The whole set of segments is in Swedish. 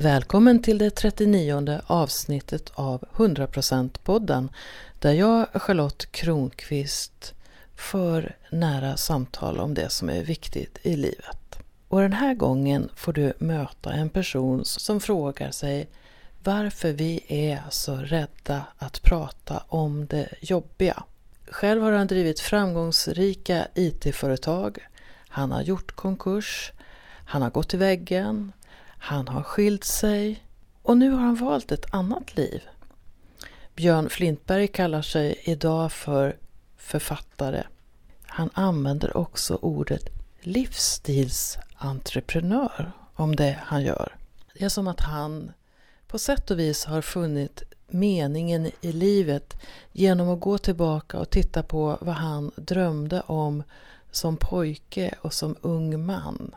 Välkommen till det 39 avsnittet av 100%-podden där jag, Charlotte Kronqvist, för nära samtal om det som är viktigt i livet. Och den här gången får du möta en person som frågar sig varför vi är så rädda att prata om det jobbiga. Själv har han drivit framgångsrika IT-företag. Han har gjort konkurs. Han har gått i väggen. Han har skilt sig. Och nu har han valt ett annat liv. Björn Flintberg kallar sig idag för författare. Han använder också ordet livsstilsentreprenör om det han gör. Det är som att han på sätt och vis har funnit meningen i livet genom att gå tillbaka och titta på vad han drömde om som pojke och som ung man.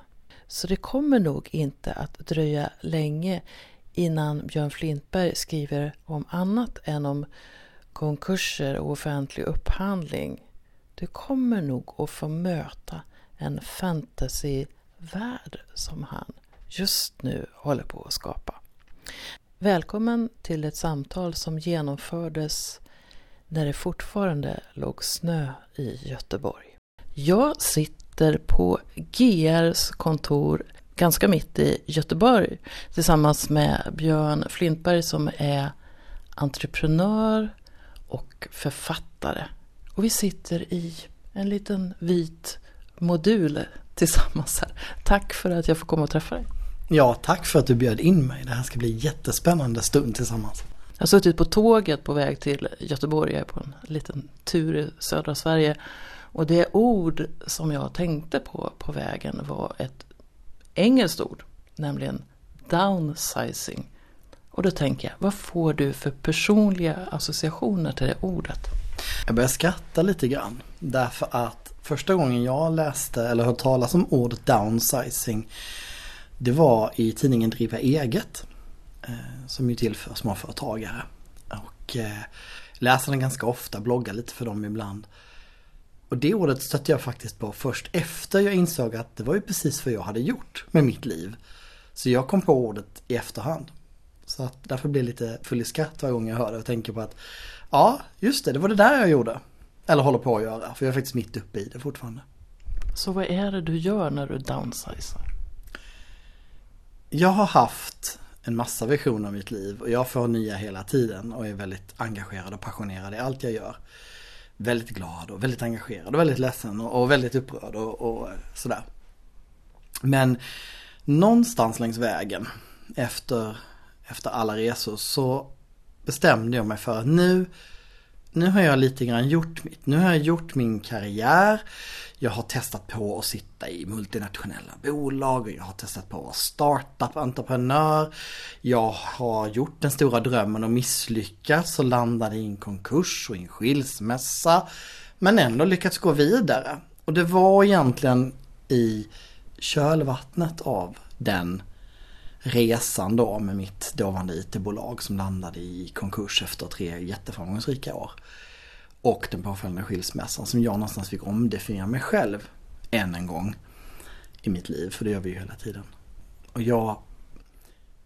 Så det kommer nog inte att dröja länge innan Björn Flintberg skriver om annat än om konkurser och offentlig upphandling. Du kommer nog att få möta en fantasyvärld som han just nu håller på att skapa. Välkommen till ett samtal som genomfördes när det fortfarande låg snö i Göteborg. Jag sitter på GRs kontor ganska mitt i Göteborg tillsammans med Björn Flintberg som är entreprenör och författare. Och vi sitter i en liten vit modul tillsammans här. Tack för att jag får komma och träffa dig. Ja, tack för att du bjöd in mig. Det här ska bli en jättespännande stund tillsammans. Jag har suttit på tåget på väg till Göteborg, jag är på en liten tur i södra Sverige. Och det ord som jag tänkte på på vägen var ett engelskt ord, nämligen downsizing. Och då tänker jag, vad får du för personliga associationer till det ordet? Jag börjar skratta lite grann därför att första gången jag läste eller hörde talas om ordet downsizing det var i tidningen Driva eget. Eh, som är till för småföretagare. Och eh, läser den ganska ofta, bloggar lite för dem ibland. Och det ordet stötte jag faktiskt på först efter jag insåg att det var ju precis vad jag hade gjort med mitt liv. Så jag kom på ordet i efterhand. Så att därför blir jag lite full i skratt varje gång jag hör det och tänker på att ja, just det, det var det där jag gjorde. Eller håller på att göra, för jag är faktiskt mitt uppe i det fortfarande. Så vad är det du gör när du downsizar? Jag har haft en massa visioner av mitt liv och jag får nya hela tiden och är väldigt engagerad och passionerad i allt jag gör. Väldigt glad och väldigt engagerad och väldigt ledsen och, och väldigt upprörd och, och, sådär. Men någonstans längs vägen efter, efter alla resor så bestämde jag mig för att nu nu har jag lite grann gjort mitt. Nu har jag gjort min karriär. Jag har testat på att sitta i multinationella bolag. och Jag har testat på att vara startup-entreprenör. Jag har gjort den stora drömmen och misslyckats och landade i en konkurs och i en skilsmässa. Men ändå lyckats gå vidare. Och det var egentligen i kölvattnet av den resan då med mitt dåvarande IT-bolag som landade i konkurs efter tre jätteframgångsrika år. Och den påföljande skilsmässan som jag någonstans fick omdefiniera mig själv än en gång i mitt liv, för det gör vi ju hela tiden. Och jag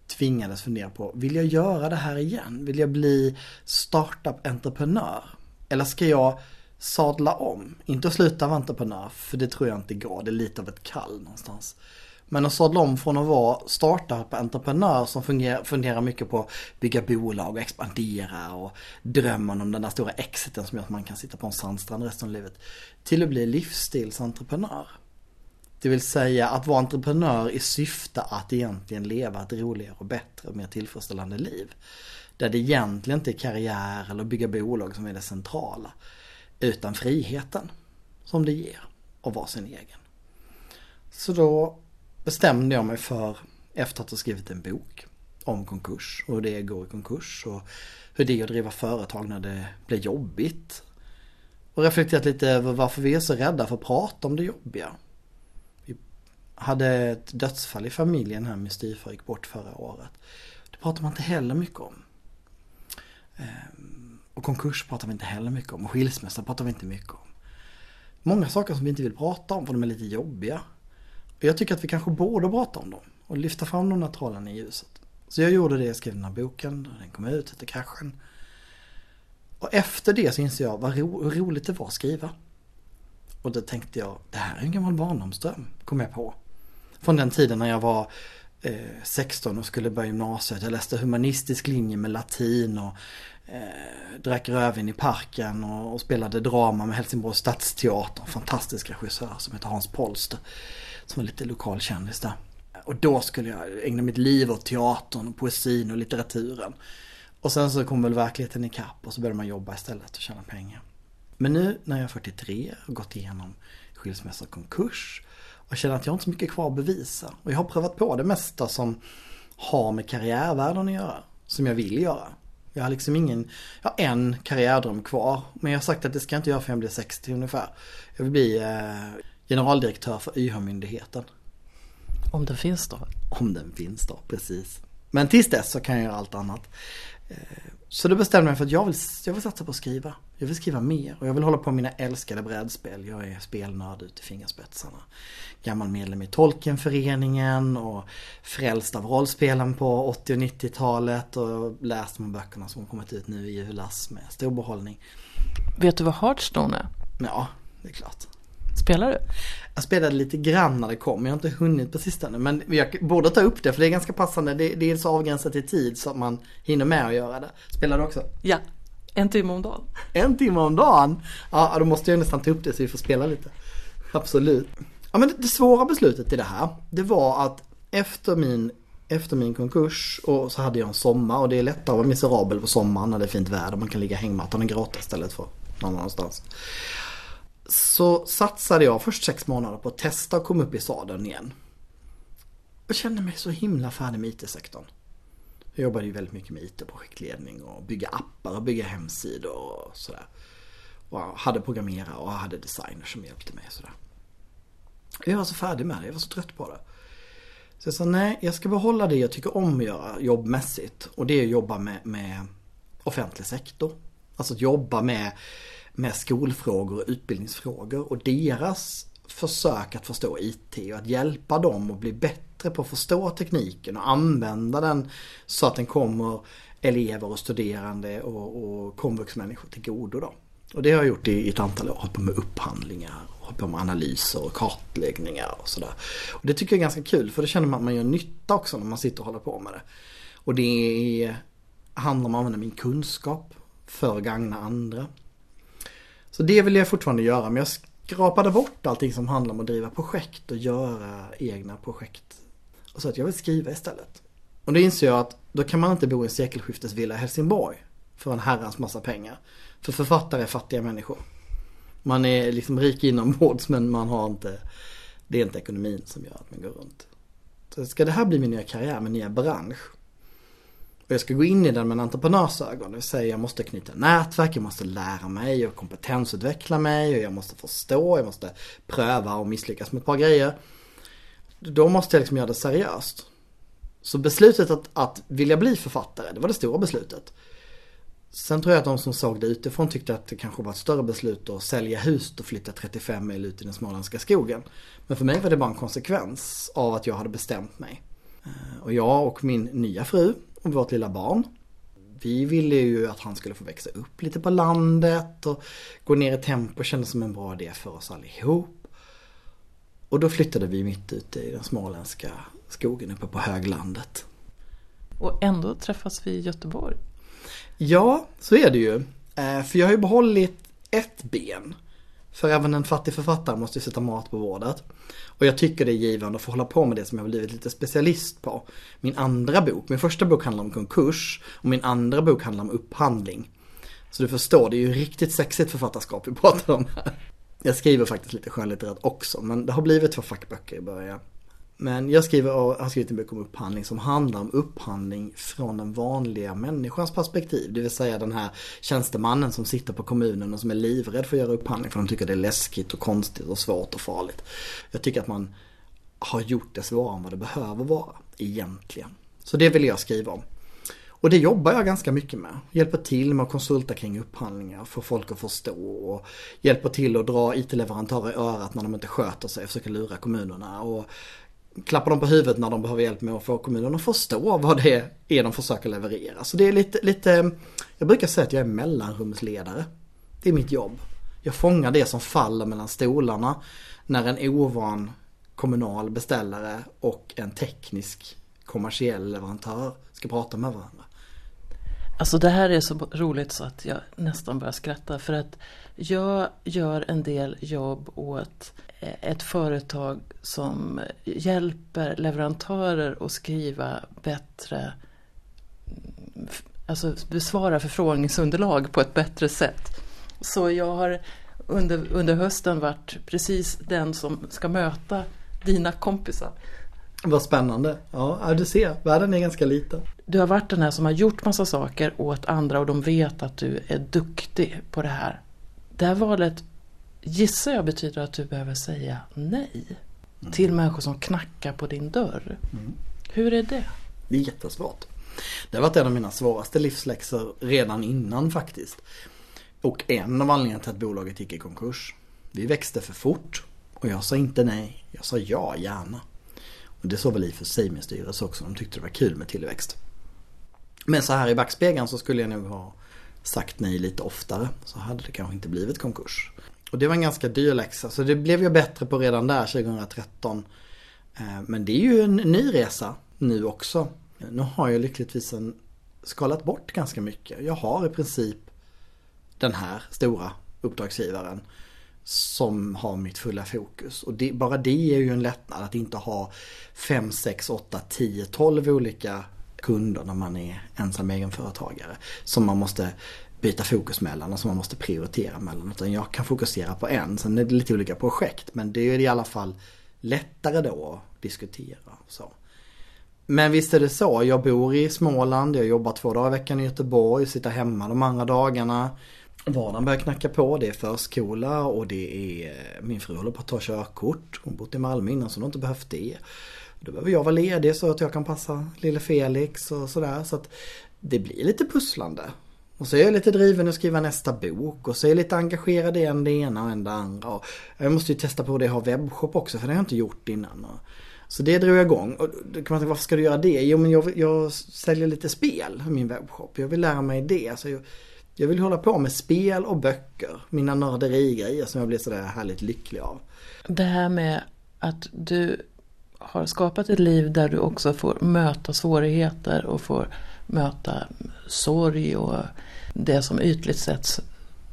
tvingades fundera på, vill jag göra det här igen? Vill jag bli startup-entreprenör? Eller ska jag sadla om? Inte att sluta vara entreprenör, för det tror jag inte går. Det är lite av ett kall någonstans. Men att sadla om från att vara startup-entreprenör som fungerar, funderar mycket på att bygga bolag och expandera och drömmen om den där stora exiten som gör att man kan sitta på en sandstrand resten av livet. Till att bli livsstilsentreprenör. Det vill säga att vara entreprenör i syfte att egentligen leva ett roligare och bättre och mer tillfredsställande liv. Där det egentligen inte är karriär eller bygga bolag som är det centrala. Utan friheten som det ger att vara sin egen. Så då bestämde jag mig för efter att ha skrivit en bok om konkurs och hur det går i konkurs och hur det är att driva företag när det blir jobbigt. Och reflekterat lite över varför vi är så rädda för att prata om det jobbiga. Vi hade ett dödsfall i familjen här, min styvfar gick bort förra året. Det pratar man inte heller mycket om. Ehm, och konkurs pratar vi inte heller mycket om och skilsmässa pratar vi inte mycket om. Många saker som vi inte vill prata om för de är lite jobbiga. Jag tycker att vi kanske borde prata om dem och lyfta fram de där trollen i ljuset. Så jag gjorde det, jag skrev den här boken, den kom ut, hette Kraschen. Och efter det så insåg jag vad ro, hur roligt det var att skriva. Och då tänkte jag, det här är en gammal barndomsdröm, kom jag på. Från den tiden när jag var eh, 16 och skulle börja gymnasiet. Jag läste humanistisk linje med latin och eh, drack rödvin i parken och, och, spelade drama med Helsingborgs stadsteater. En fantastisk regissör som heter Hans Polster. Som var lite lokalkändis där. Och då skulle jag ägna mitt liv åt teatern, poesin och litteraturen. Och sen så kom väl verkligheten ikapp och så började man jobba istället och tjäna pengar. Men nu när jag är 43 och gått igenom skilsmässa och konkurs och känner att jag inte har så mycket kvar att bevisa. Och jag har prövat på det mesta som har med karriärvärlden att göra. Som jag vill göra. Jag har liksom ingen, jag har en karriärdröm kvar. Men jag har sagt att det ska jag inte göra förrän jag blir 60 ungefär. Jag vill bli eh, generaldirektör för YH-myndigheten. Om den finns då? Om den finns då, precis. Men tills dess så kan jag göra allt annat. Eh, så då bestämde jag mig för att jag vill, jag vill satsa på att skriva. Jag vill skriva mer och jag vill hålla på med mina älskade brädspel. Jag är spelnörd ut i fingerspetsarna. Gammal medlem i Tolkienföreningen och frälst av rollspelen på 80 och 90-talet och läst de böckerna som har kommit ut nu i julas med stor behållning. Vet du vad Hearthstone är? Ja, det är klart. Spelar du? Jag spelade lite grann när det kom, jag har inte hunnit på sistone. Men jag borde ta upp det för det är ganska passande. Det, det är så avgränsat i tid så att man hinner med att göra det. Spelar du också? Ja, en timme om dagen. En timme om dagen? Ja, då måste jag nästan ta upp det så vi får spela lite. Absolut. Ja, men det svåra beslutet i det här, det var att efter min, efter min konkurs och så hade jag en sommar och det är lättare att vara miserabel på sommaren när det är fint väder. Man kan ligga i hängmattan och gråta istället för någon annanstans så satsade jag först sex månader på att testa och komma upp i sadeln igen. Jag kände mig så himla färdig med IT-sektorn. Jag jobbade ju väldigt mycket med IT-projektledning och bygga appar och bygga hemsidor och sådär. Och hade programmerare och hade designers som hjälpte mig och sådär. Jag var så färdig med det, jag var så trött på det. Så jag sa nej, jag ska behålla det jag tycker om att göra jobbmässigt. Och det är att jobba med, med offentlig sektor. Alltså att jobba med med skolfrågor och utbildningsfrågor och deras försök att förstå IT och att hjälpa dem att bli bättre på att förstå tekniken och använda den så att den kommer elever och studerande och, och komvuxmänniskor till godo då. Och det har jag gjort i ett antal år, hållit på med upphandlingar, hållit på med analyser och kartläggningar och sådär. Och det tycker jag är ganska kul för det känner man att man gör nytta också när man sitter och håller på med det. Och det är, handlar om att använda min kunskap för att gagna andra. Så det vill jag fortfarande göra men jag skrapade bort allting som handlar om att driva projekt och göra egna projekt. Och så att jag vill skriva istället. Och då inser jag att då kan man inte bo i en sekelskiftesvilla i Helsingborg för en herrans massa pengar. För författare är fattiga människor. Man är liksom rik inombords men man har inte, det är inte ekonomin som gör att man går runt. Så ska det här bli min nya karriär, min nya bransch och jag ska gå in i den med en entreprenörsögon. Det vill säga jag måste knyta nätverk, jag måste lära mig och kompetensutveckla mig och jag måste förstå, jag måste pröva och misslyckas med ett par grejer. Då måste jag liksom göra det seriöst. Så beslutet att, att vilja bli författare, det var det stora beslutet. Sen tror jag att de som såg det utifrån tyckte att det kanske var ett större beslut att sälja hus och flytta 35 mil ut i den småländska skogen. Men för mig var det bara en konsekvens av att jag hade bestämt mig. Eh, och jag och min nya fru och vårt lilla barn. Vi ville ju att han skulle få växa upp lite på landet och gå ner i tempo kändes som en bra idé för oss allihop. Och då flyttade vi mitt ute i den småländska skogen uppe på höglandet. Och ändå träffas vi i Göteborg. Ja, så är det ju. Eh, för jag har ju behållit ett ben. För även en fattig författare måste ju sätta mat på bordet. Och jag tycker det är givande att få hålla på med det som jag har blivit lite specialist på. Min andra bok, min första bok handlar om konkurs och min andra bok handlar om upphandling. Så du förstår, det är ju riktigt sexigt författarskap vi pratar om här. Jag skriver faktiskt lite skönlitterärt också, men det har blivit två fackböcker i början. Men jag skriver har skrivit en bok om upphandling som handlar om upphandling från den vanliga människans perspektiv. Det vill säga den här tjänstemannen som sitter på kommunen och som är livrädd för att göra upphandling för de tycker det är läskigt och konstigt och svårt och farligt. Jag tycker att man har gjort det svårare än vad det behöver vara egentligen. Så det vill jag skriva om. Och det jobbar jag ganska mycket med. Hjälper till med att konsulta kring upphandlingar, få folk att förstå och hjälper till att dra IT-leverantörer i örat när de inte sköter sig, och försöker lura kommunerna och klappa dem på huvudet när de behöver hjälp med att få kommunen att förstå vad det är de försöker leverera. Så det är lite, lite jag brukar säga att jag är mellanrumsledare. Det är mitt jobb. Jag fångar det som faller mellan stolarna när en ovan kommunal beställare och en teknisk kommersiell leverantör ska prata med varandra. Alltså det här är så roligt så att jag nästan börjar skratta för att jag gör en del jobb åt ett företag som hjälper leverantörer att skriva bättre Alltså besvara förfrågningsunderlag på ett bättre sätt. Så jag har under, under hösten varit precis den som ska möta dina kompisar. Vad spännande. Ja, du ser, världen är ganska liten. Du har varit den här som har gjort massa saker åt andra och de vet att du är duktig på det här. Det här valet gissar jag betyder att du behöver säga nej mm. till människor som knackar på din dörr. Mm. Hur är det? Det är jättesvårt. Det har varit en av mina svåraste livsläxor redan innan faktiskt. Och en av anledningarna till att bolaget gick i konkurs. Vi växte för fort och jag sa inte nej. Jag sa ja, gärna. Och det såg väl i för sig min styrelse också. De tyckte det var kul med tillväxt. Men så här i backspegeln så skulle jag nog ha sagt nej lite oftare. Så hade det kanske inte blivit konkurs. Och det var en ganska dyr läxa. Så det blev jag bättre på redan där 2013. Eh, men det är ju en ny resa nu också. Nu har jag lyckligtvis en skalat bort ganska mycket. Jag har i princip den här stora uppdragsgivaren som har mitt fulla fokus. Och det, bara det är ju en lättnad att inte ha 5, 6, 8, 10, 12 olika kunder när man är ensam egenföretagare. Som man måste byta fokus mellan och som man måste prioritera mellan. Utan jag kan fokusera på en. Sen är det lite olika projekt men det är i alla fall lättare då att diskutera. Så. Men visst är det så. Jag bor i Småland, jag jobbar två dagar i veckan i Göteborg, sitter hemma de andra dagarna. Vardagen börjar knacka på, det är förskola och det är eh, min fru håller på att ta körkort. Hon har bott i Malmö innan så hon har inte behövt det. Då behöver jag vara ledig så att jag kan passa lille Felix och sådär. Så att det blir lite pusslande. Och så är jag lite driven att skriva nästa bok och så är jag lite engagerad i en det ena och en det andra. Och jag måste ju testa på det att ha webbshop också för det har jag inte gjort innan. Så det drog jag igång. Och då kan man tänka, varför ska du göra det? Jo men jag, jag säljer lite spel i min webbshop. Jag vill lära mig det. Så jag, jag vill hålla på med spel och böcker. Mina nörderigrejer som jag blir sådär härligt lycklig av. Det här med att du har skapat ett liv där du också får möta svårigheter och får möta sorg och det som ytligt sett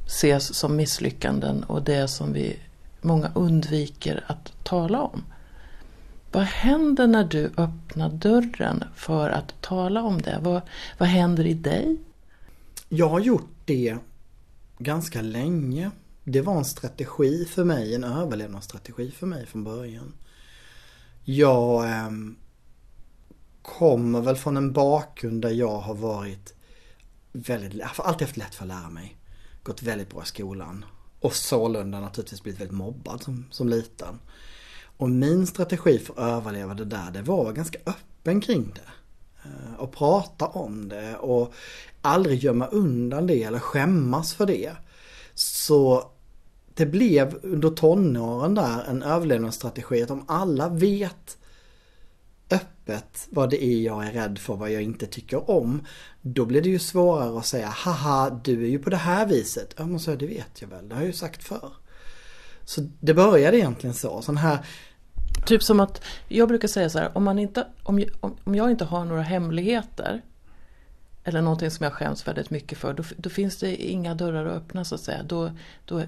ses som misslyckanden och det som vi många undviker att tala om. Vad händer när du öppnar dörren för att tala om det? Vad, vad händer i dig? Jag har gjort det ganska länge. Det var en strategi för mig, en överlevnadsstrategi för mig från början. Jag eh, kommer väl från en bakgrund där jag har varit väldigt, jag har alltid haft lätt för att lära mig. Gått väldigt bra i skolan. Och sålunda naturligtvis blivit väldigt mobbad som, som liten. Och min strategi för att överleva det där, det var ganska öppen kring det. Eh, och prata om det och aldrig gömma undan det eller skämmas för det. Så det blev under tonåren där en överlevnadsstrategi att om alla vet öppet vad det är jag är rädd för, vad jag inte tycker om. Då blir det ju svårare att säga haha du är ju på det här viset. Ja men så det vet jag väl, det har jag ju sagt förr. Så det började egentligen så. Sån här Typ som att, jag brukar säga så här, om, man inte, om, om jag inte har några hemligheter eller någonting som jag skäms väldigt mycket för, då, då finns det inga dörrar att öppna så att säga. Då, då,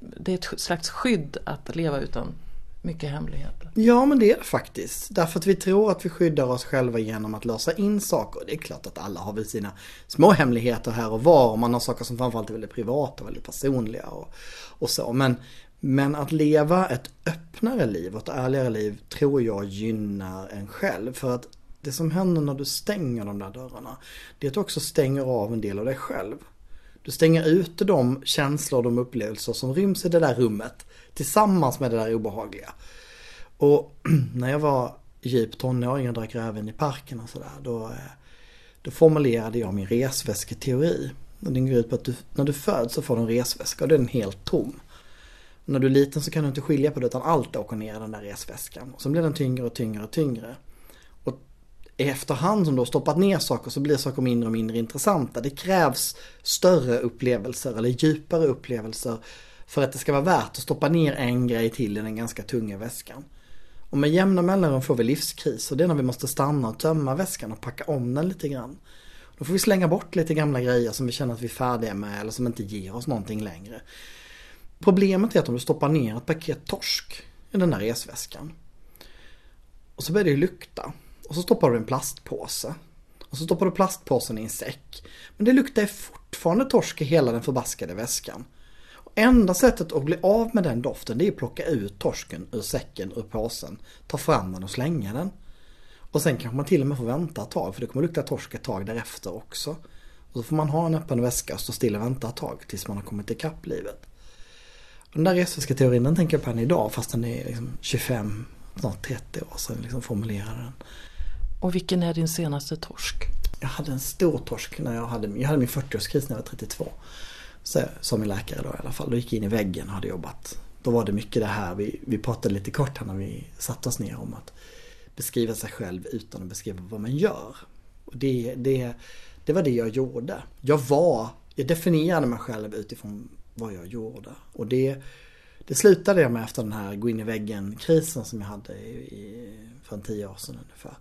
det är ett slags skydd att leva utan mycket hemligheter. Ja men det är det faktiskt. Därför att vi tror att vi skyddar oss själva genom att lösa in saker. Det är klart att alla har väl sina små hemligheter här och var. Och man har saker som framförallt är väldigt privata och väldigt personliga och, och så. Men, men att leva ett öppnare liv och ett ärligare liv tror jag gynnar en själv. För att det som händer när du stänger de där dörrarna, det är att du också stänger av en del av dig själv. Du stänger ute de känslor och de upplevelser som ryms i det där rummet tillsammans med det där obehagliga. Och när jag var djup tonåring och drack rödvin i parken och sådär, då, eh, då formulerade jag min resväsketeori. Och den går ut på att du, när du föds så får du en resväska och den är helt tom. Och när du är liten så kan du inte skilja på det utan allt åker ner i den där resväskan. Och så blir den tyngre och tyngre och tyngre. Och efterhand som du har stoppat ner saker så blir saker mindre och mindre intressanta. Det krävs större upplevelser eller djupare upplevelser för att det ska vara värt att stoppa ner en grej till i den ganska tunga väskan. Och med jämna mellanrum får vi livskris och det är när vi måste stanna och tömma väskan och packa om den lite grann. Då får vi slänga bort lite gamla grejer som vi känner att vi är färdiga med eller som inte ger oss någonting längre. Problemet är att om du stoppar ner ett paket torsk i den där resväskan och så börjar det ju lukta och så stoppar du en plastpåse och så stoppar du plastpåsen i en säck. Men det luktar fortfarande torsk i hela den förbaskade väskan. Enda sättet att bli av med den doften det är att plocka ut torsken ur säcken, ur påsen, ta fram den och slänga den. Och sen kanske man till och med får vänta ett tag för det kommer lukta torsk ett tag därefter också. Och så får man ha en öppen väska och stå still och vänta ett tag tills man har kommit ikapp livet. Den där resväsketeorin den tänker jag på än idag fast den är liksom 25, snart 30 år sedan liksom formulerade den. Och vilken är din senaste torsk? Jag hade en stor torsk när jag hade, jag hade min 40-årskris när jag var 32 så, som min läkare då i alla fall. Då gick jag in i väggen och hade jobbat. Då var det mycket det här, vi, vi pratade lite kort här när vi satte oss ner om att beskriva sig själv utan att beskriva vad man gör. Och det, det, det var det jag gjorde. Jag var, jag definierade mig själv utifrån vad jag gjorde. Och det, det slutade jag med efter den här gå in i väggen-krisen som jag hade i, i, för en tio år sedan ungefär.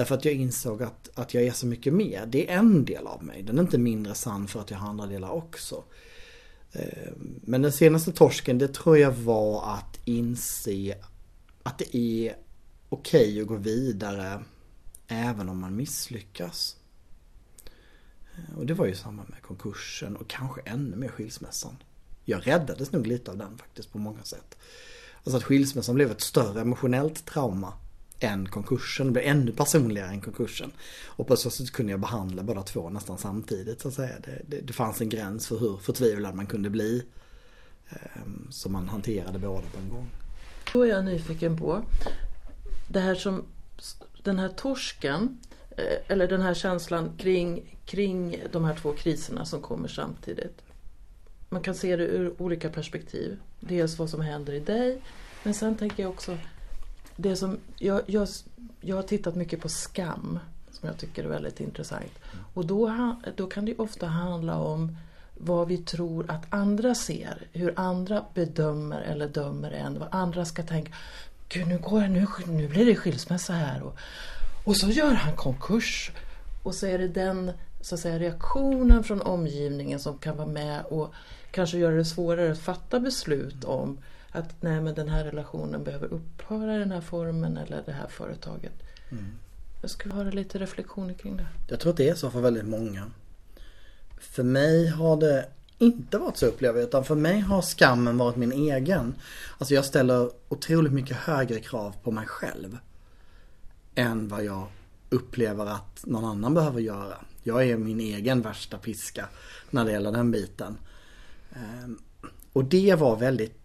Därför att jag insåg att, att jag är så mycket mer. Det är en del av mig. Den är inte mindre sann för att jag har andra delar också. Eh, men den senaste torsken det tror jag var att inse att det är okej okay att gå vidare även om man misslyckas. Eh, och det var ju samma med konkursen och kanske ännu mer skilsmässan. Jag räddades nog lite av den faktiskt på många sätt. Alltså att skilsmässan blev ett större emotionellt trauma än konkursen. Det blev ännu personligare än konkursen. Och på så sätt kunde jag behandla båda två nästan samtidigt så att säga. Det, det, det fanns en gräns för hur förtvivlad man kunde bli. Ehm, så man hanterade båda på en gång. Då är jag nyfiken på det här som den här torsken eh, eller den här känslan kring, kring de här två kriserna som kommer samtidigt. Man kan se det ur olika perspektiv. Dels vad som händer i dig men sen tänker jag också det som, jag, jag, jag har tittat mycket på skam som jag tycker är väldigt intressant. Och då, då kan det ofta handla om vad vi tror att andra ser. Hur andra bedömer eller dömer en. Vad andra ska tänka. Gud, nu, går nu, nu blir det skilsmässa här. Och, och så gör han konkurs. Och så är det den så att säga, reaktionen från omgivningen som kan vara med och kanske göra det svårare att fatta beslut om att nej men den här relationen behöver upphöra i den här formen eller det här företaget. Mm. Jag skulle höra lite reflektioner kring det. Jag tror att det är så för väldigt många. För mig har det inte varit så upplever utan för mig har skammen varit min egen. Alltså jag ställer otroligt mycket högre krav på mig själv. Än vad jag upplever att någon annan behöver göra. Jag är min egen värsta piska när det gäller den biten. Ehm, och det var väldigt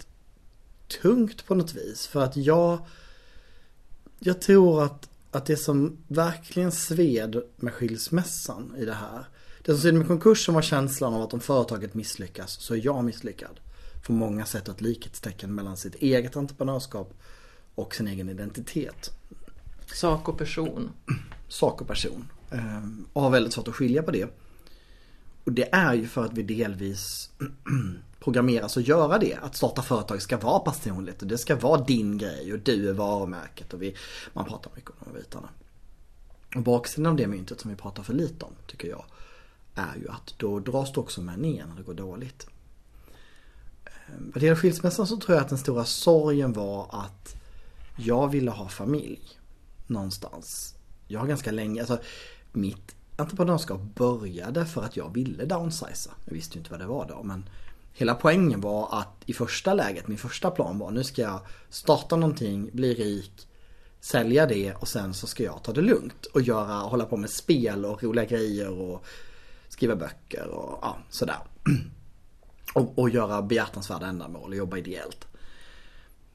tungt på något vis. För att jag, jag tror att, att det som verkligen sved med skilsmässan i det här. Det som sved med konkursen var känslan av att om företaget misslyckas så är jag misslyckad. På många sätt ett likhetstecken mellan sitt eget entreprenörskap och sin egen identitet. Sak och person. Sak och person. Ehm, och har väldigt svårt att skilja på det. Och det är ju för att vi delvis programmeras att göra det. Att starta företag ska vara personligt och det ska vara din grej och du är varumärket och vi, man pratar mycket om de bitarna. Och baksidan av det myntet som vi pratar för lite om tycker jag är ju att då dras du också med ner när det går dåligt. Ehm, vad det gäller skilsmässan så tror jag att den stora sorgen var att jag ville ha familj någonstans. Jag har ganska länge, alltså mitt entreprenörskap började för att jag ville downsiza. Jag visste ju inte vad det var då men Hela poängen var att i första läget, min första plan var nu ska jag starta någonting, bli rik, sälja det och sen så ska jag ta det lugnt och göra, hålla på med spel och roliga grejer och skriva böcker och ja, sådär. Och, och göra behjärtansvärda ändamål och jobba ideellt.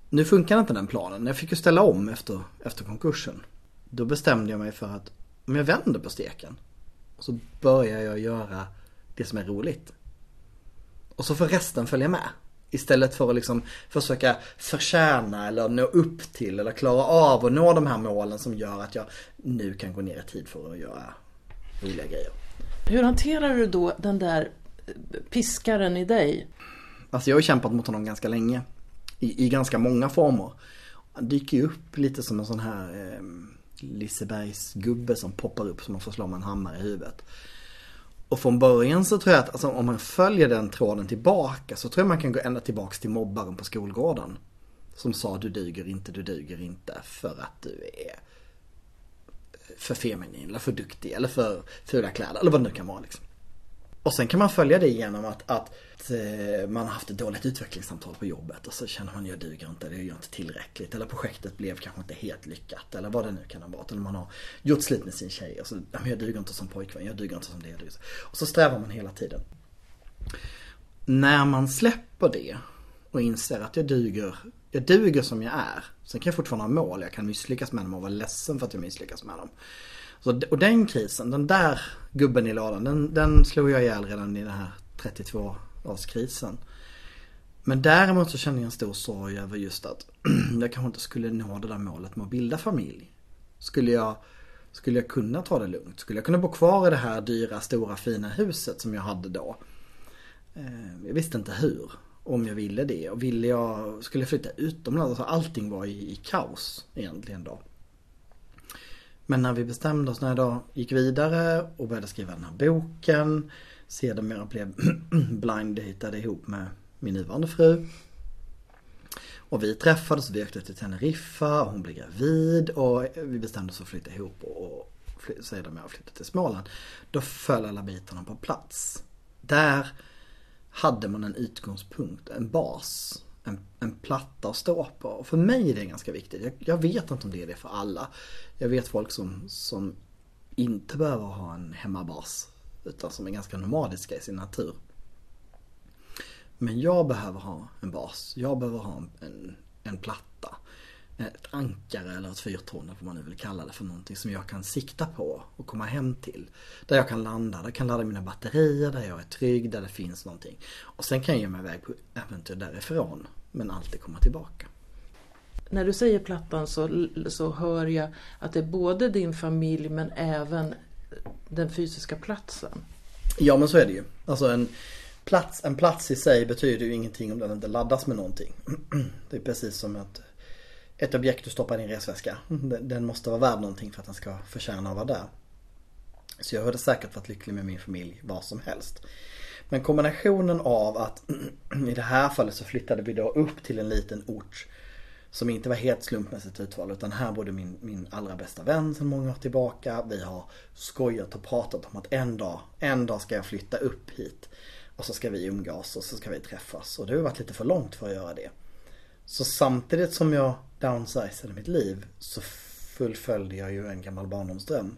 Nu funkar inte den planen. Jag fick ju ställa om efter, efter konkursen. Då bestämde jag mig för att om jag vänder på steken och så börjar jag göra det som är roligt. Och så får resten följa med. Istället för att liksom försöka förtjäna eller nå upp till eller klara av att nå de här målen som gör att jag nu kan gå ner i tid för att göra roliga grejer. Hur hanterar du då den där piskaren i dig? Alltså jag har kämpat mot honom ganska länge. I, i ganska många former. Han dyker ju upp lite som en sån här eh, Lisebergs gubbe som poppar upp som man får slå med en hammare i huvudet. Och från början så tror jag att alltså, om man följer den tråden tillbaka så tror jag man kan gå ända tillbaks till mobbaren på skolgården. Som sa du duger inte, du duger inte för att du är för feminin eller för duktig eller för fula kläder eller vad det nu kan vara liksom. Och sen kan man följa det genom att, att eh, man har haft ett dåligt utvecklingssamtal på jobbet och så känner man jag duger inte, det gör inte tillräckligt. Eller projektet blev kanske inte helt lyckat eller vad det nu kan ha varit. Eller man har gjort slut med sin tjej och så, jag duger inte som pojkvän, jag duger inte som det. Och så strävar man hela tiden. När man släpper det och inser att jag duger, jag duger som jag är. Sen kan jag fortfarande ha mål, jag kan misslyckas med dem och vara ledsen för att jag misslyckas med dem. Så, och den krisen, den där gubben i lådan, den, den slog jag ihjäl redan i den här 32-årskrisen. Men däremot så känner jag en stor sorg över just att jag kanske inte skulle nå det där målet med att bilda familj. Skulle jag, skulle jag kunna ta det lugnt? Skulle jag kunna bo kvar i det här dyra, stora, fina huset som jag hade då? Eh, jag visste inte hur. Om jag ville det. Och ville jag, skulle jag flytta utomlands? Alltså allting var i, i kaos egentligen då. Men när vi bestämde oss, när jag då gick vidare och började skriva den här boken. Sedermera blev blind hittade ihop med min nuvarande fru. Och vi träffades, vi åkte till Teneriffa och hon blev gravid och vi bestämde oss för att flytta ihop och sedermera flytta till Småland. Då föll alla bitarna på plats. Där hade man en utgångspunkt, en bas en, en platta att stå på. Och för mig är det ganska viktigt. Jag, jag, vet inte om det är det för alla. Jag vet folk som, som inte behöver ha en hemmabas. Utan som är ganska nomadiska i sin natur. Men jag behöver ha en bas. Jag behöver ha en, en, en platta. Ett ankare eller ett fyrtorn eller vad man nu vill kalla det för någonting som jag kan sikta på och komma hem till. Där jag kan landa, där jag kan ladda mina batterier, där jag är trygg, där det finns någonting. Och sen kan jag ge mig iväg på äventyr därifrån. Men alltid komma tillbaka. När du säger plattan så, så hör jag att det är både din familj men även den fysiska platsen. Ja men så är det ju. Alltså en plats, en plats i sig betyder ju ingenting om den inte laddas med någonting. Det är precis som ett, ett objekt du stoppar i din resväska. Mm, den måste vara värd någonting för att den ska förtjäna att vara där. Så jag hade säkert varit lycklig med min familj var som helst. Men kombinationen av att i det här fallet så flyttade vi då upp till en liten ort som inte var helt slumpmässigt utvald utan här bodde min, min allra bästa vän sedan många år tillbaka. Vi har skojat och pratat om att en dag, en dag ska jag flytta upp hit. Och så ska vi umgås och så ska vi träffas. Och det har varit lite för långt för att göra det. Så samtidigt som jag downsizade mitt liv så fullföljde jag ju en gammal barndomsdröm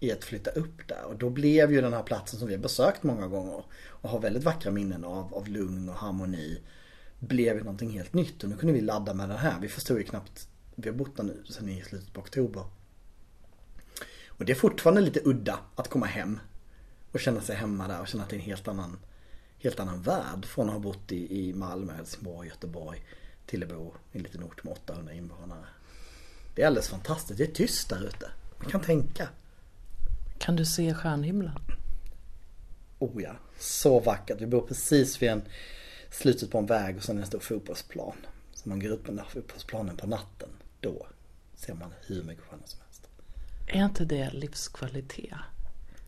i att flytta upp där. Och då blev ju den här platsen som vi har besökt många gånger och har väldigt vackra minnen av, av lugn och harmoni. Blev ju någonting helt nytt och nu kunde vi ladda med den här. Vi förstod ju knappt, vi har bott där nu sedan i slutet på oktober. Och det är fortfarande lite udda att komma hem och känna sig hemma där och känna att det är en helt annan, helt annan värld från att ha bott i, i Malmö, Helsingborg, Göteborg till att bo i en liten ort med 800 invånare. Det är alldeles fantastiskt. Det är tyst där ute. Man kan tänka. Kan du se stjärnhimlen? Oh ja, så vackert. Vi bor precis vid en slutet på en väg och sen en stor fotbollsplan. Så man går ut på den där fotbollsplanen på natten. Då ser man hur mycket stjärnor som helst. Är inte det livskvalitet?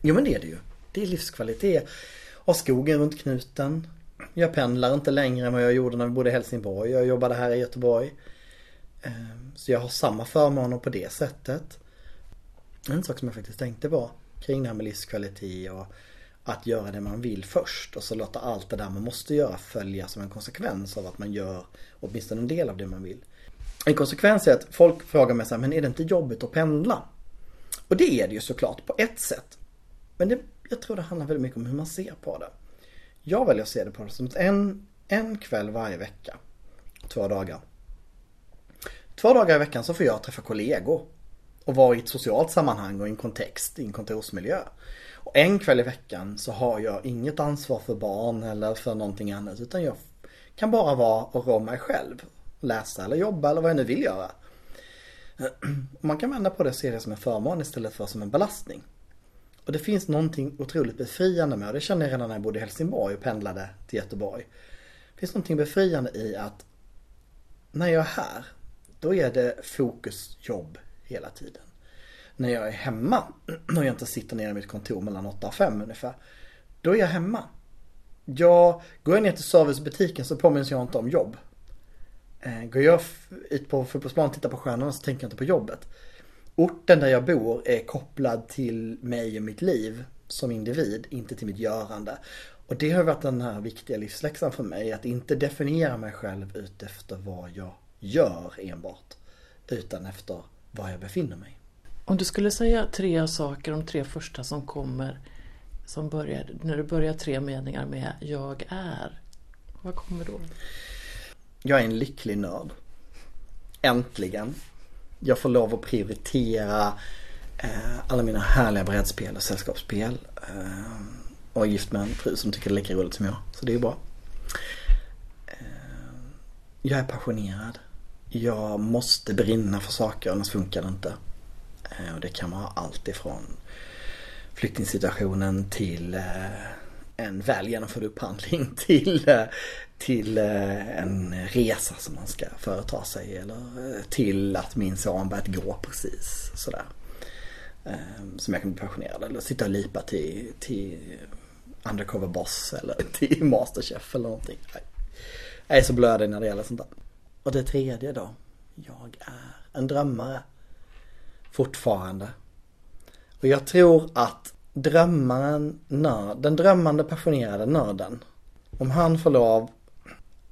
Jo men det är det ju. Det är livskvalitet. Och skogen runt knuten. Jag pendlar inte längre än vad jag gjorde när vi bodde i Helsingborg. Jag jobbade här i Göteborg. Ehm, så jag har samma förmåner på det sättet. En sak som jag faktiskt tänkte på kring det här med livskvalitet och att göra det man vill först och så låta allt det där man måste göra följa som en konsekvens av att man gör åtminstone en del av det man vill. En konsekvens är att folk frågar mig så här, men är det inte jobbigt att pendla? Och det är det ju såklart på ett sätt. Men det, jag tror det handlar väldigt mycket om hur man ser på det. Jag väljer att se det på det som en, en kväll varje vecka. Två dagar. Två dagar i veckan så får jag träffa kollegor och vara i ett socialt sammanhang och i en kontext, i en kontorsmiljö. Och en kväll i veckan så har jag inget ansvar för barn eller för någonting annat utan jag kan bara vara och rå mig själv. Läsa eller jobba eller vad jag nu vill göra. Man kan vända på det och se det som en förmån istället för som en belastning. Och det finns någonting otroligt befriande med, och det kände jag redan när jag bodde i Helsingborg och pendlade till Göteborg. Det finns någonting befriande i att när jag är här, då är det fokus jobb hela tiden. När jag är hemma, när jag inte sitter nere i mitt kontor mellan 8 och 5 ungefär, då är jag hemma. Jag, går jag ner till servicebutiken så påminns jag inte om jobb. Eh, går jag ut på fotbollsplanen och tittar på stjärnorna så tänker jag inte på jobbet. Orten där jag bor är kopplad till mig och mitt liv som individ, inte till mitt görande. Och det har varit den här viktiga livsläxan för mig, att inte definiera mig själv ut efter vad jag gör enbart. Utan efter var jag befinner mig. Om du skulle säga tre saker, de tre första som kommer, som börjar, när du börjar tre meningar med jag är. Vad kommer då? Jag är en lycklig nörd. Äntligen. Jag får lov att prioritera eh, alla mina härliga brädspel och sällskapsspel. Eh, och är gift med en fru som tycker det är lika roligt som jag. Så det är bra. Eh, jag är passionerad. Jag måste brinna för saker annars funkar det inte. Och det kan vara allt ifrån flyktingsituationen till en väl genomförd upphandling till, eh, till eh, en resa som man ska företa sig eller eh, till att min son börjat gå precis sådär. Ehm, som jag kan bli passionerad eller sitta och lipa till, till Undercover Boss eller till Masterchef eller någonting. Jag är så blödig när det gäller sånt där. Och det tredje då. Jag är en drömmare fortfarande. Och jag tror att drömmaren, nörd, den drömmande passionerade nörden, om han får lov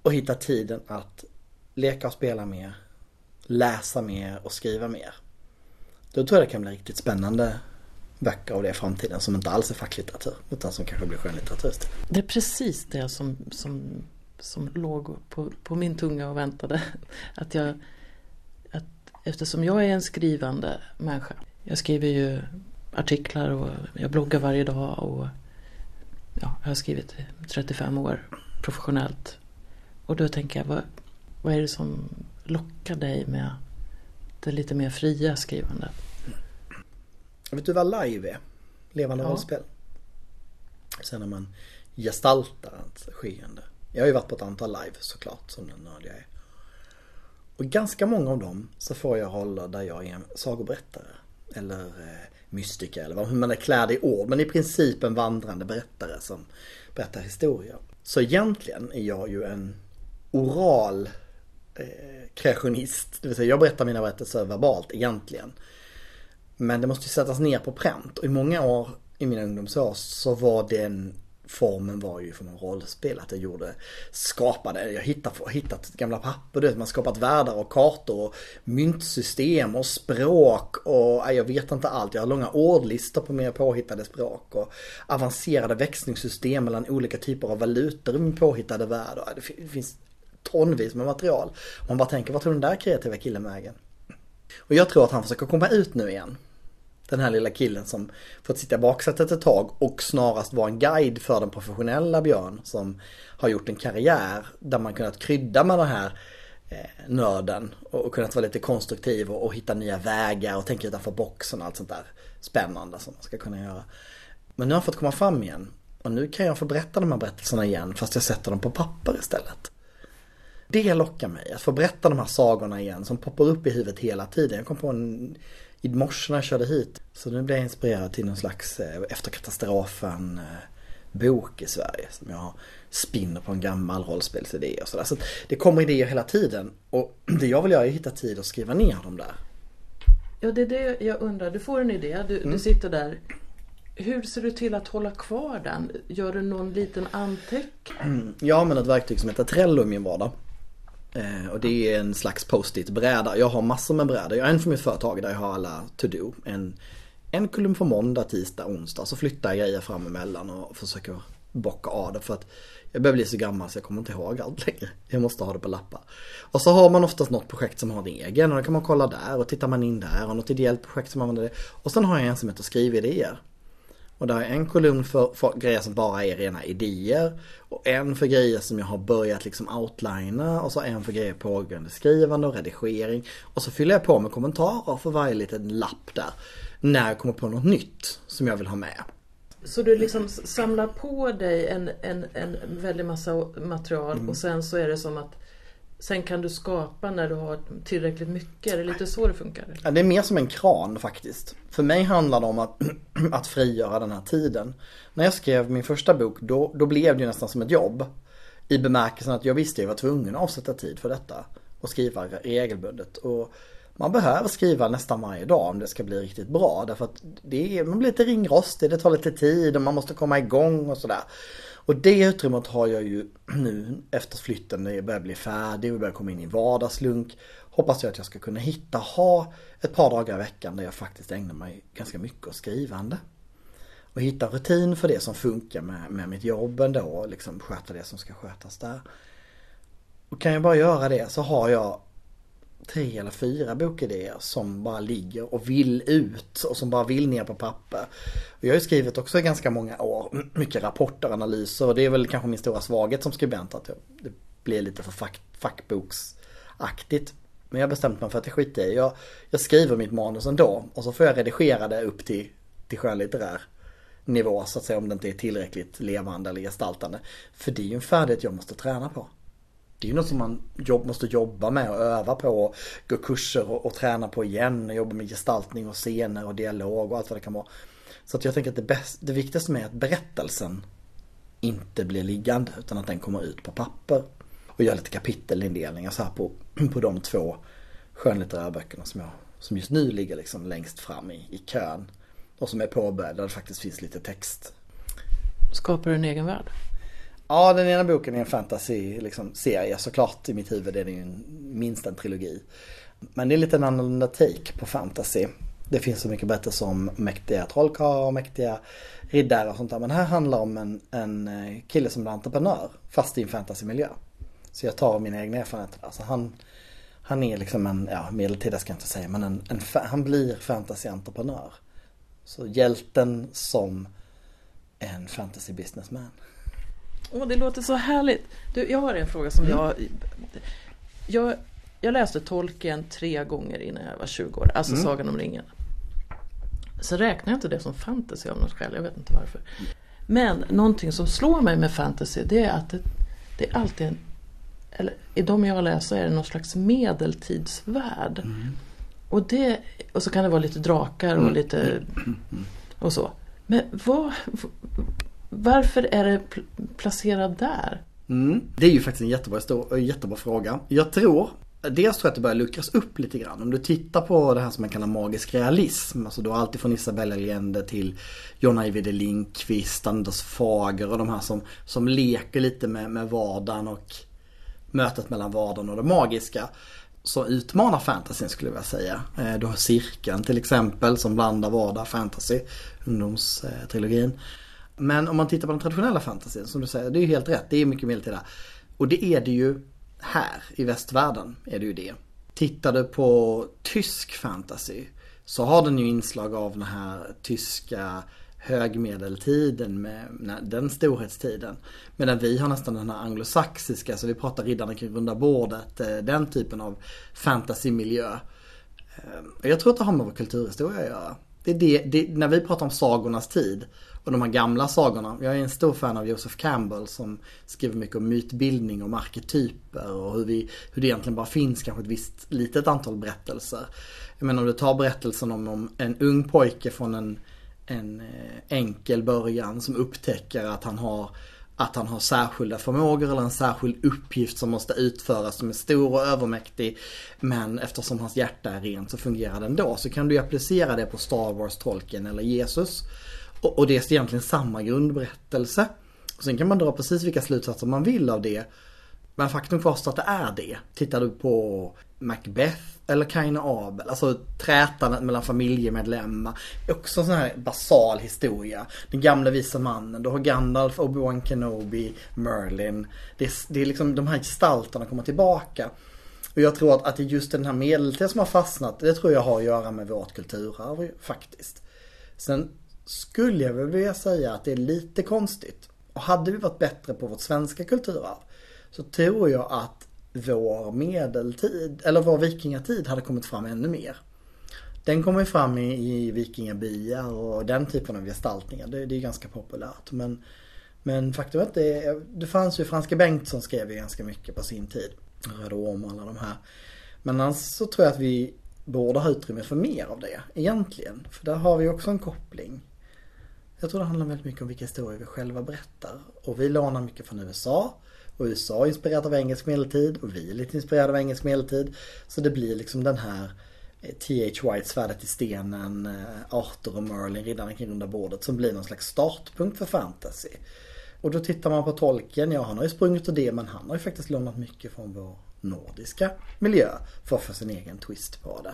att hitta tiden att leka och spela mer, läsa mer och skriva mer. Då tror jag det kan bli riktigt spännande böcker av det i framtiden som inte alls är facklitteratur utan som kanske blir skönlitteratur istället. Det är precis det som, som, som låg på, på min tunga och väntade. Att jag att Eftersom jag är en skrivande människa. Jag skriver ju artiklar och jag bloggar varje dag och ja, jag har skrivit 35 år professionellt. Och då tänker jag, vad, vad är det som lockar dig med det lite mer fria skrivandet? Vet du vad live är? Levande ja. rollspel. Sen när man gestaltar ett skeende. Jag har ju varit på ett antal live såklart som den nörd jag är. Och ganska många av dem så får jag roller där jag är en sagoberättare. Eller eh, mystiker eller hur man är klädd i ord. Men i princip en vandrande berättare som berättar historier. Så egentligen är jag ju en oral eh, kreationist. Det vill säga jag berättar mina berättelser verbalt egentligen. Men det måste ju sättas ner på pränt. Och i många år i mina ungdomsår så var det en formen var ju från rollspel. Att jag gjorde, skapade, jag hittade, hittat gamla papper, du vet, man skapat världar och kartor och myntsystem och språk och jag vet inte allt. Jag har långa ordlistor på mina påhittade språk och avancerade växlingssystem mellan olika typer av valutor i min påhittade värld. Det finns tonvis med material. Man bara tänker, vad tror den där kreativa killen vägen? Och jag tror att han försöker komma ut nu igen. Den här lilla killen som fått sitta i baksätet ett tag och snarast vara en guide för den professionella Björn som har gjort en karriär där man kunnat krydda med den här eh, nörden och kunnat vara lite konstruktiv och, och, hitta nya vägar och tänka utanför boxen och allt sånt där spännande som man ska kunna göra. Men nu har jag fått komma fram igen och nu kan jag få berätta de här berättelserna igen fast jag sätter dem på papper istället. Det lockar mig, att få berätta de här sagorna igen som poppar upp i huvudet hela tiden. Jag kom på en i morse när jag körde hit. Så nu blev jag inspirerad till någon slags eh, efter katastrofen eh, bok i Sverige som jag spinner på en gammal rollspelsidé och sådär. Så det kommer idéer hela tiden och det jag vill göra är att hitta tid att skriva ner dem där. Ja, det är det jag undrar. Du får en idé, du, mm. du sitter där. Hur ser du till att hålla kvar den? Gör du någon liten anteckning? Mm. Jag använder ett verktyg som heter Trello i min vardag. Eh, och det är en slags post-it-bräda. Jag har massor med brädor. Jag har en för mitt företag där jag har alla to-do. En, en kolumn för måndag, tisdag, onsdag. Så flyttar jag grejer fram emellan och försöker bocka av det. För att jag börjar bli så gammal så jag kommer inte ihåg allt längre. Jag måste ha det på lappar. Och så har man oftast något projekt som har en egen och då kan man kolla där och tittar man in där och något ideellt projekt som använder det. Och sen har jag en som heter skrividéer. Och där är en kolumn för, för grejer som bara är rena idéer. Och en för grejer som jag har börjat liksom outlina och så en för grejer pågående skrivande och redigering. Och så fyller jag på med kommentarer för varje liten lapp där. När jag kommer på något nytt som jag vill ha med. Så du liksom samlar på dig en, en, en väldig massa material mm. och sen så är det som att Sen kan du skapa när du har tillräckligt mycket. Är det lite så det funkar? Ja, det är mer som en kran faktiskt. För mig handlar det om att, att frigöra den här tiden. När jag skrev min första bok då, då blev det ju nästan som ett jobb. I bemärkelsen att jag visste att jag var tvungen att avsätta tid för detta. Och skriva regelbundet. Och man behöver skriva nästan varje dag om det ska bli riktigt bra. Därför att det är, man blir lite ringrostig, det tar lite tid och man måste komma igång och sådär. Och det utrymmet har jag ju nu efter flytten när jag börjar bli färdig och börjar komma in i vardagslunk. Hoppas jag att jag ska kunna hitta, ha ett par dagar i veckan där jag faktiskt ägnar mig ganska mycket åt skrivande. Och hitta rutin för det som funkar med, med mitt jobb ändå och liksom sköta det som ska skötas där. Och kan jag bara göra det så har jag tre eller fyra bokidéer som bara ligger och vill ut och som bara vill ner på papper. Och jag har ju skrivit också i ganska många år, mycket rapporter, analyser och det är väl kanske min stora svaghet som skribent att det blir lite för fack, fackboksaktigt. Men jag har bestämt mig för att det skiter i. Jag, jag skriver mitt manus ändå och så får jag redigera det upp till, till skönlitterär nivå så att säga om det inte är tillräckligt levande eller gestaltande. För det är ju en färdighet jag måste träna på. Det är ju något som man jobb, måste jobba med och öva på och gå kurser och, och träna på igen och jobba med gestaltning och scener och dialog och allt vad det kan vara. Så att jag tänker att det, bäst, det viktigaste med att berättelsen inte blir liggande utan att den kommer ut på papper. Och gör lite kapitelindelningar så här på, på de två skönlitterära böckerna som, jag, som just nu ligger liksom längst fram i, i kön. Och som är påbörjade där det faktiskt finns lite text. Skapar du en egen värld? Ja, den ena boken är en fantasy liksom, serie såklart. I mitt huvud är det ju minst en trilogi. Men det är lite en annorlunda take på fantasy. Det finns så mycket berättelser om mäktiga trollkarlar och mäktiga riddare och sånt där. Men här handlar det om en, en eh, kille som är entreprenör fast i en fantasymiljö. Så jag tar mina egna erfarenheter där. Så han, han är liksom en, ja medeltida ska jag inte säga, men en, en han blir fantasyentreprenör. Så hjälten som en fantasy businessman. Åh, det låter så härligt. Du, jag har en fråga som mm. jag, jag... Jag läste Tolkien tre gånger innan jag var 20 år, alltså mm. Sagan om ringen. Sen räknar jag inte det som fantasy av något skäl, jag vet inte varför. Men någonting som slår mig med fantasy det är att det, det är alltid en, eller i de jag läser är det någon slags medeltidsvärld. Mm. Och, det, och så kan det vara lite drakar och mm. lite mm. och så. Men vad, varför är det placerat där? Mm. Det är ju faktiskt en jättebra, stor, jättebra fråga. Jag tror Dels tror jag att det börjar luckras upp lite grann. Om du tittar på det här som man kallar magisk realism. Alltså då alltid från Isabella Allende till John Ajvide Lindqvist, Anders Fager och de här som, som leker lite med, med vardagen och mötet mellan vardagen och det magiska. Som utmanar fantasyn skulle jag vilja säga. Eh, du har Cirkeln till exempel som blandar vardag och fantasy. Ungdomstrilogin. Men om man tittar på den traditionella fantasyn som du säger, det är ju helt rätt. Det är mycket medeltida. Och det är det ju här i västvärlden. Är det ju det. Tittar du på tysk fantasy så har den ju inslag av den här tyska högmedeltiden med den storhetstiden. Medan vi har nästan den här anglosaxiska, så vi pratar riddarna kring runda bordet, eh, den typen av fantasymiljö. Eh, jag tror att det har med vår kulturhistoria att göra. Det är det, det, när vi pratar om sagornas tid och de här gamla sagorna. Jag är en stor fan av Joseph Campbell som skriver mycket om mytbildning och arketyper och hur, vi, hur det egentligen bara finns kanske ett visst litet antal berättelser. Jag menar om du tar berättelsen om, om en ung pojke från en, en eh, enkel början som upptäcker att han har att han har särskilda förmågor eller en särskild uppgift som måste utföras som är stor och övermäktig. Men eftersom hans hjärta är rent så fungerar den då. Så kan du applicera det på Star Wars, Tolkien eller Jesus. Och, och det är egentligen samma grundberättelse. Och sen kan man dra precis vilka slutsatser man vill av det. Men faktum kvarstår att det är det. Tittar du på Macbeth eller Kain och Abel, alltså trätandet mellan familjemedlemmar. Också en sån här basal historia. Den gamla visa mannen, du har Gandalf, Obi-Wan Kenobi, Merlin. Det är, det är liksom de här gestalterna kommer tillbaka. Och jag tror att, att det är just den här medeltiden som har fastnat, det tror jag har att göra med vårt kulturarv faktiskt. Sen skulle jag väl vilja säga att det är lite konstigt Och hade vi varit bättre på vårt svenska kulturarv så tror jag att vår medeltid, eller vår vikingatid hade kommit fram ännu mer. Den kommer fram i, i vikingabyar och den typen av gestaltningar. Det, det är ganska populärt. Men, men faktum är att det, det fanns ju, Franske Bengtsson skrev ju ganska mycket på sin tid. Röda Orm och alla de här. Men annars så tror jag att vi borde ha utrymme för mer av det egentligen. För där har vi också en koppling. Jag tror det handlar väldigt mycket om vilka historier vi själva berättar. Och vi lånar mycket från USA. Och USA är inspirerat av engelsk medeltid och vi är lite inspirerade av engelsk medeltid. Så det blir liksom den här eh, T.H. White, Svärdet i stenen, eh, Arthur och Merlin, Riddarna kring runda bordet som blir någon slags startpunkt för fantasy. Och då tittar man på Tolkien, ja han har ju sprungit ur det men han har ju faktiskt lånat mycket från vår nordiska miljö för att få sin egen twist på det.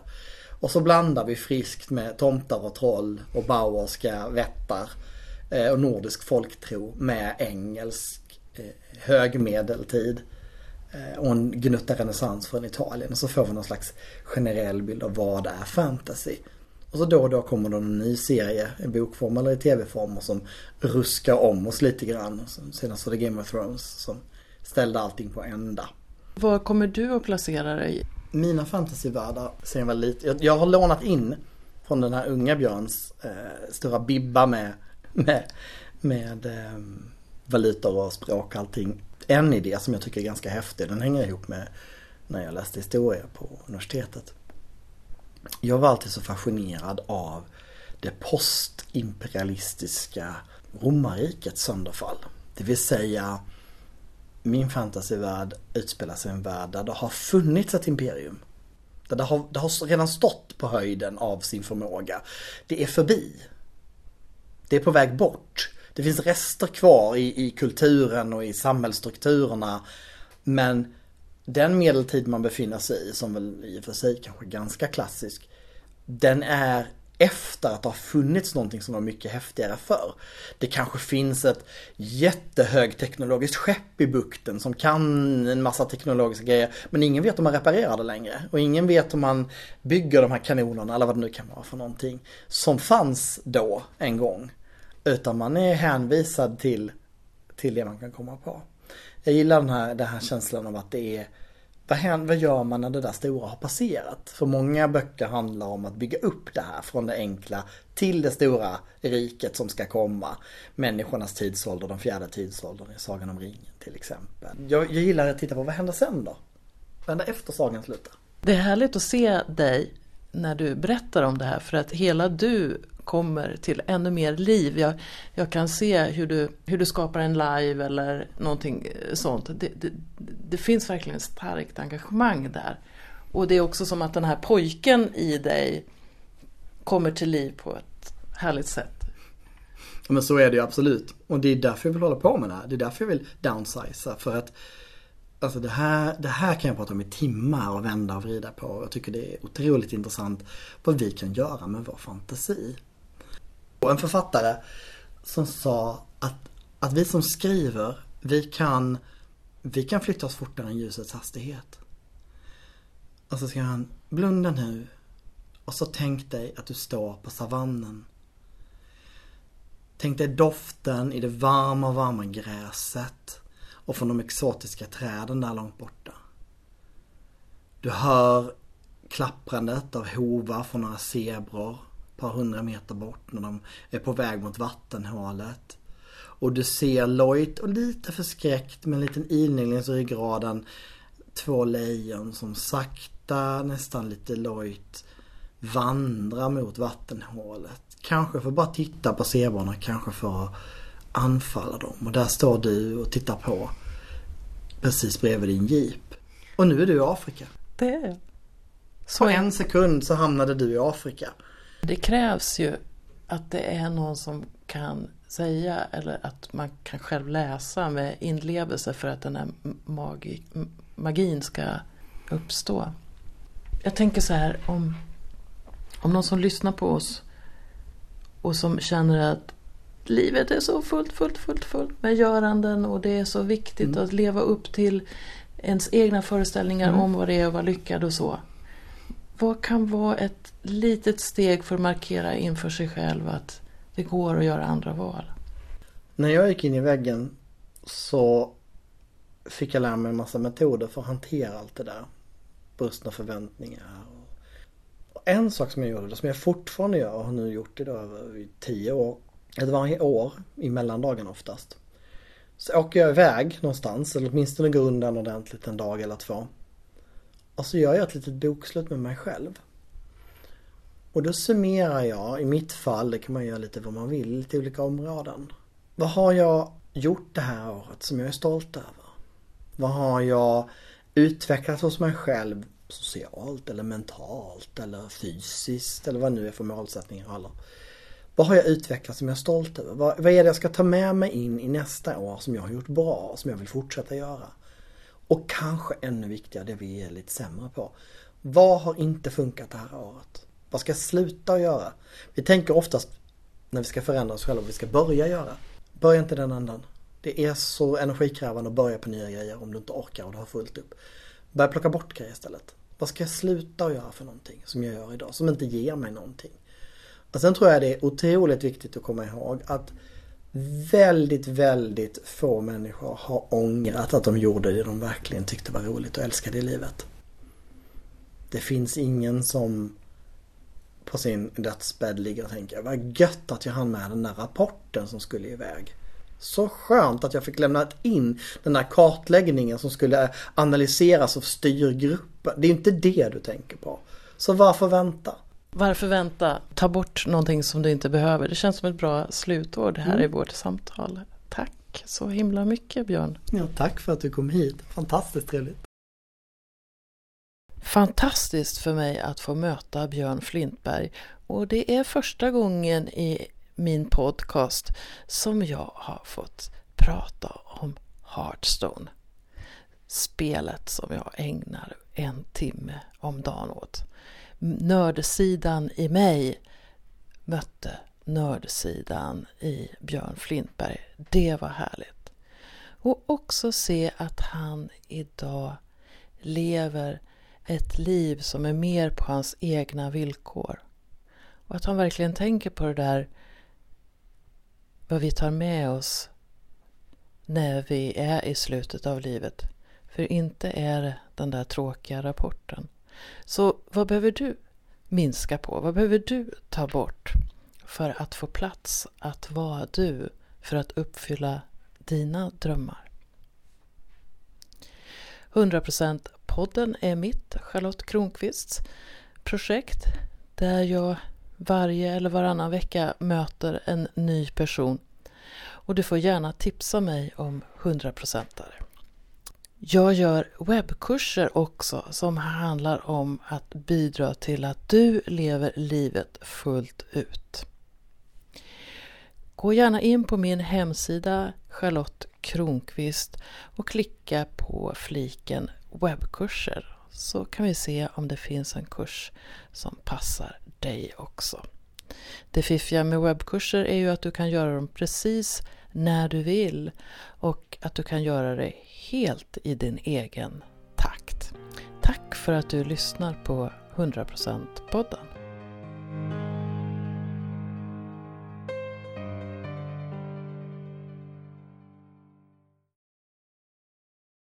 Och så blandar vi friskt med tomtar och troll och bauerska vättar eh, och nordisk folktro med engelsk eh, högmedeltid eh, och en gnutta renässans från Italien. Och så får vi någon slags generell bild av vad är fantasy. Och så då och då kommer det en ny serie i bokform eller i tv-form som ruskar om oss lite grann. Senast var det Game of Thrones som ställde allting på ända. Var kommer du att placera dig? Mina fantasyvärldar sen jag var lite. Jag, jag har lånat in från den här unga Björns eh, stora bibba med, med, med eh, valutor och språk och allting. En idé som jag tycker är ganska häftig, den hänger ihop med när jag läste historia på universitetet. Jag var alltid så fascinerad av det postimperialistiska romarrikets sönderfall. Det vill säga min fantasyvärld utspelar sig i en värld där det har funnits ett imperium. Där det har, det har redan stått på höjden av sin förmåga. Det är förbi. Det är på väg bort. Det finns rester kvar i, i kulturen och i samhällsstrukturerna. Men den medeltid man befinner sig i, som väl i och för sig kanske är ganska klassisk, den är efter att det har funnits någonting som var mycket häftigare för. Det kanske finns ett jättehögteknologiskt skepp i bukten som kan en massa teknologiska grejer. Men ingen vet om man reparerar det längre. Och ingen vet om man bygger de här kanonerna eller vad det nu kan vara för någonting. Som fanns då en gång. Utan man är hänvisad till, till det man kan komma på. Jag gillar den här, den här känslan av att det är vad, händer, vad gör man när det där stora har passerat? För många böcker handlar om att bygga upp det här från det enkla till det stora riket som ska komma. Människornas tidsålder, den fjärde tidsåldern i Sagan om ringen till exempel. Jag, jag gillar att titta på vad händer sen då? Vad händer efter sagan slutar? Det är härligt att se dig när du berättar om det här för att hela du kommer till ännu mer liv. Jag, jag kan se hur du, hur du skapar en live eller någonting eh, sånt. Det, det, det finns verkligen ett starkt engagemang där. Och det är också som att den här pojken i dig kommer till liv på ett härligt sätt. Ja, men så är det ju absolut. Och det är därför jag vill hålla på med det här. Det är därför jag vill downsiza. För att Alltså det här, det här kan jag prata om i timmar och vända och vrida på. Jag tycker det är otroligt intressant vad vi kan göra med vår fantasi. Och en författare som sa att, att vi som skriver, vi kan, vi kan flytta oss fortare än ljusets hastighet. Och så ska han, blunda nu och så tänk dig att du står på savannen. Tänk dig doften i det varma, varma gräset och från de exotiska träden där långt borta. Du hör klapprandet av hovar från några zebror par hundra meter bort när de är på väg mot vattenhålet. Och du ser lojt och lite förskräckt med en liten ilning längs ryggraden två lejon som sakta, nästan lite lojt vandrar mot vattenhålet. Kanske för att bara titta på zebrorna, kanske för att anfalla dem. Och där står du och tittar på precis bredvid din jeep. Och nu är du i Afrika. Det är jag. På en sekund så hamnade du i Afrika. Det krävs ju att det är någon som kan säga eller att man kan själv läsa med inlevelse för att den här magi, magin ska uppstå. Jag tänker så här om, om någon som lyssnar på oss och som känner att livet är så fullt, fullt, fullt, fullt med göranden och det är så viktigt mm. att leva upp till ens egna föreställningar mm. om vad det är att vara lyckad och så. Vad kan vara ett litet steg för att markera inför sig själv att det går att göra andra val? När jag gick in i väggen så fick jag lära mig en massa metoder för att hantera allt det där. Brustna förväntningar. Och en sak som jag gjorde, som jag fortfarande gör och har nu gjort i över tio år. Att varje år i mellandagen oftast. Så åker jag iväg någonstans eller åtminstone går undan ordentligt en dag eller två. Och så gör jag ett litet bokslut med mig själv. Och då summerar jag, i mitt fall, det kan man göra lite vad man vill, lite olika områden. Vad har jag gjort det här året som jag är stolt över? Vad har jag utvecklat hos mig själv socialt eller mentalt eller fysiskt eller vad nu är för målsättningar eller vad har jag utvecklat som jag är stolt över? Vad, vad är det jag ska ta med mig in i nästa år som jag har gjort bra, och som jag vill fortsätta göra? Och kanske ännu viktigare, det vi är lite sämre på. Vad har inte funkat det här året? Vad ska jag sluta att göra? Vi tänker oftast när vi ska förändra oss själva, vad vi ska börja göra. Börja inte den andan. Det är så energikrävande att börja på nya grejer om du inte orkar och du har fullt upp. Börja plocka bort grejer istället. Vad ska jag sluta att göra för någonting som jag gör idag, som inte ger mig någonting? Och sen tror jag det är otroligt viktigt att komma ihåg att väldigt, väldigt få människor har ångrat att de gjorde det de verkligen tyckte var roligt och älskade i livet. Det finns ingen som på sin dödsbädd ligger och tänker vad gött att jag hann med den där rapporten som skulle iväg. Så skönt att jag fick lämna in den där kartläggningen som skulle analyseras av styrgruppen. Det är inte det du tänker på. Så varför vänta? Varför vänta? Ta bort någonting som du inte behöver. Det känns som ett bra slutord här mm. i vårt samtal. Tack så himla mycket Björn. Ja, tack för att du kom hit. Fantastiskt trevligt. Fantastiskt för mig att få möta Björn Flintberg och det är första gången i min podcast som jag har fått prata om Hearthstone. Spelet som jag ägnar en timme om dagen åt. Nördsidan i mig mötte nördsidan i Björn Flintberg. Det var härligt. Och också se att han idag lever ett liv som är mer på hans egna villkor. Och att han verkligen tänker på det där vad vi tar med oss när vi är i slutet av livet. För inte är det den där tråkiga rapporten. Så vad behöver du minska på? Vad behöver du ta bort för att få plats att vara du för att uppfylla dina drömmar? 100% podden är mitt, Charlotte Kronqvists projekt där jag varje eller varannan vecka möter en ny person. Och du får gärna tipsa mig om 100%are. Jag gör webbkurser också som handlar om att bidra till att du lever livet fullt ut. Gå gärna in på min hemsida Charlotte Kronqvist och klicka på fliken webbkurser så kan vi se om det finns en kurs som passar dig också. Det fiffiga med webbkurser är ju att du kan göra dem precis när du vill och att du kan göra det helt i din egen takt. Tack för att du lyssnar på 100% podden.